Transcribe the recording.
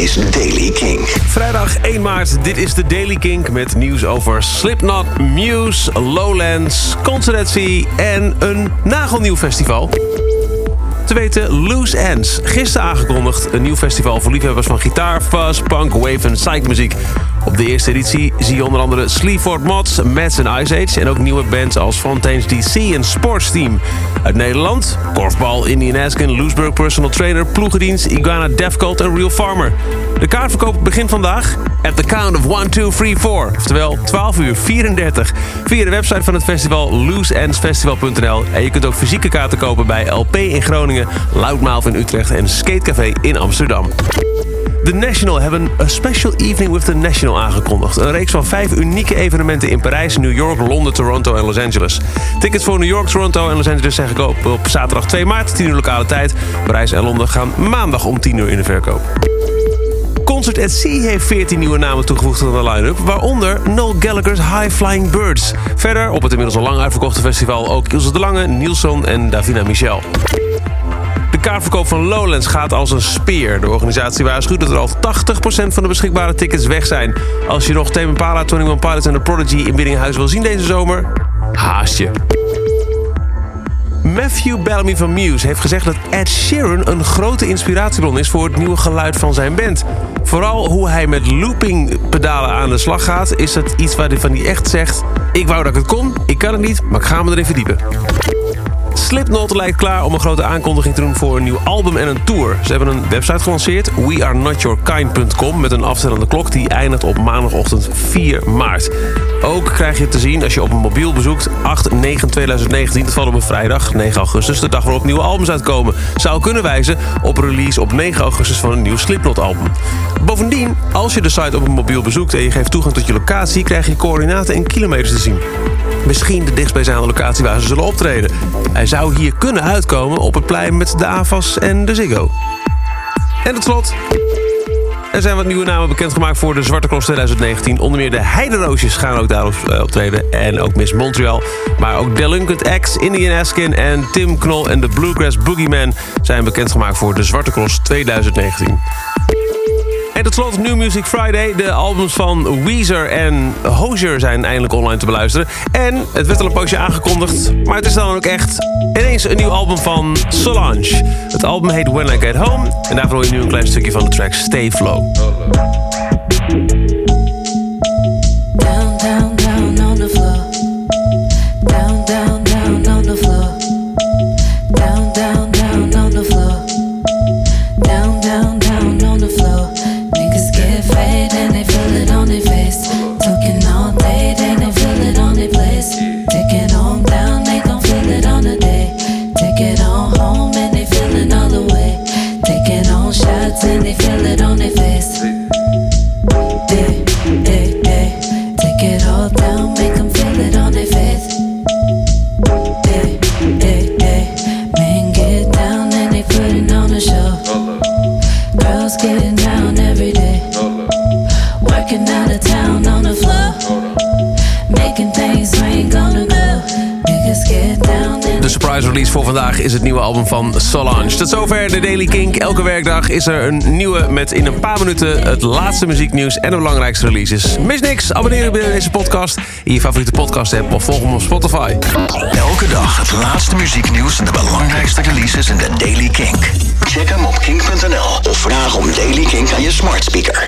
is Daily King. Vrijdag 1 maart, dit is de Daily Kink met nieuws over Slipknot, Muse, Lowlands, Concertatie en een nagelnieuw festival. Te weten Loose Ends. Gisteren aangekondigd een nieuw festival voor liefhebbers van gitaar, fuzz, punk, wave en psychmuziek. Op de eerste editie zie je onder andere Sleaford Mods, Mats en Ice Age... en ook nieuwe bands als Fontaine's DC en Sports Team. Uit Nederland, Korfbal, Indian Loesburg Personal Trainer... Ploegendienst, Iguana Defcult en Real Farmer. De kaartverkoop begint vandaag at the count of 1, 2, 3, 4. Oftewel 12 uur 34. Via de website van het festival looseandsfestival.nl. En je kunt ook fysieke kaarten kopen bij LP in Groningen... Loudmouth in Utrecht en Skatecafé in Amsterdam. The National hebben een Special Evening with the National aangekondigd. Een reeks van vijf unieke evenementen in Parijs, New York, Londen, Toronto en Los Angeles. Tickets voor New York, Toronto en Los Angeles zijn gekocht op zaterdag 2 maart, 10 uur lokale tijd. Parijs en Londen gaan maandag om 10 uur in de verkoop. Concert at Sea heeft 14 nieuwe namen toegevoegd aan de line-up, waaronder Noel Gallagher's High Flying Birds. Verder op het inmiddels al lang uitverkochte festival ook Ilse de Lange, Nielsen en Davina Michel. De kaartverkoop van Lowlands gaat als een speer. De organisatie waarschuwt dat er al 80% van de beschikbare tickets weg zijn. Als je nog Tame Impala, 21 Pilots en The Prodigy in Biddinghuis wil zien deze zomer, haast je. Matthew Bellamy van Muse heeft gezegd dat Ed Sheeran een grote inspiratiebron is voor het nieuwe geluid van zijn band. Vooral hoe hij met looping-pedalen aan de slag gaat, is het iets waarvan hij echt zegt: Ik wou dat ik het kon, ik kan het niet, maar ik ga me erin verdiepen. Slipknot lijkt klaar om een grote aankondiging te doen voor een nieuw album en een tour. Ze hebben een website gelanceerd, wearenotyourkind.com... met een afstellende klok die eindigt op maandagochtend 4 maart. Ook krijg je te zien als je op een mobiel bezoekt 8-9-2019... dat valt op een vrijdag, 9 augustus... de dag waarop nieuwe albums uitkomen. Zou kunnen wijzen op release op 9 augustus van een nieuw Slipknot-album. Bovendien, als je de site op een mobiel bezoekt... en je geeft toegang tot je locatie... krijg je coördinaten en kilometers te zien misschien de dichtstbijzijnde locatie waar ze zullen optreden. Hij zou hier kunnen uitkomen op het plein met de AFAS en de Ziggo. En tot slot... Er zijn wat nieuwe namen bekendgemaakt voor de Zwarte Cross 2019. Onder meer de Heideroosjes gaan ook daarop uh, optreden. En ook Miss Montreal. Maar ook Delinquent X, Indian Askin en Tim Knol en de Bluegrass Boogeyman... zijn bekendgemaakt voor de Zwarte Cross 2019. Tot slot New Music Friday. De albums van Weezer en Hozier zijn eindelijk online te beluisteren. En het werd al een poosje aangekondigd, maar het is dan ook echt ineens een nieuw album van Solange. Het album heet When I Get Home en daarvoor hoor je nu een klein stukje van de track Stay Flow. Surprise release voor vandaag is het nieuwe album van Solange. Tot zover de Daily Kink. Elke werkdag is er een nieuwe met in een paar minuten het laatste muzieknieuws en de belangrijkste releases. Mis niks, abonneer je bij deze podcast in je favoriete podcast app of volg hem op Spotify. Elke dag het laatste muzieknieuws en de belangrijkste releases in de Daily Kink. Check hem op kink.nl of vraag om Daily Kink aan je smart speaker.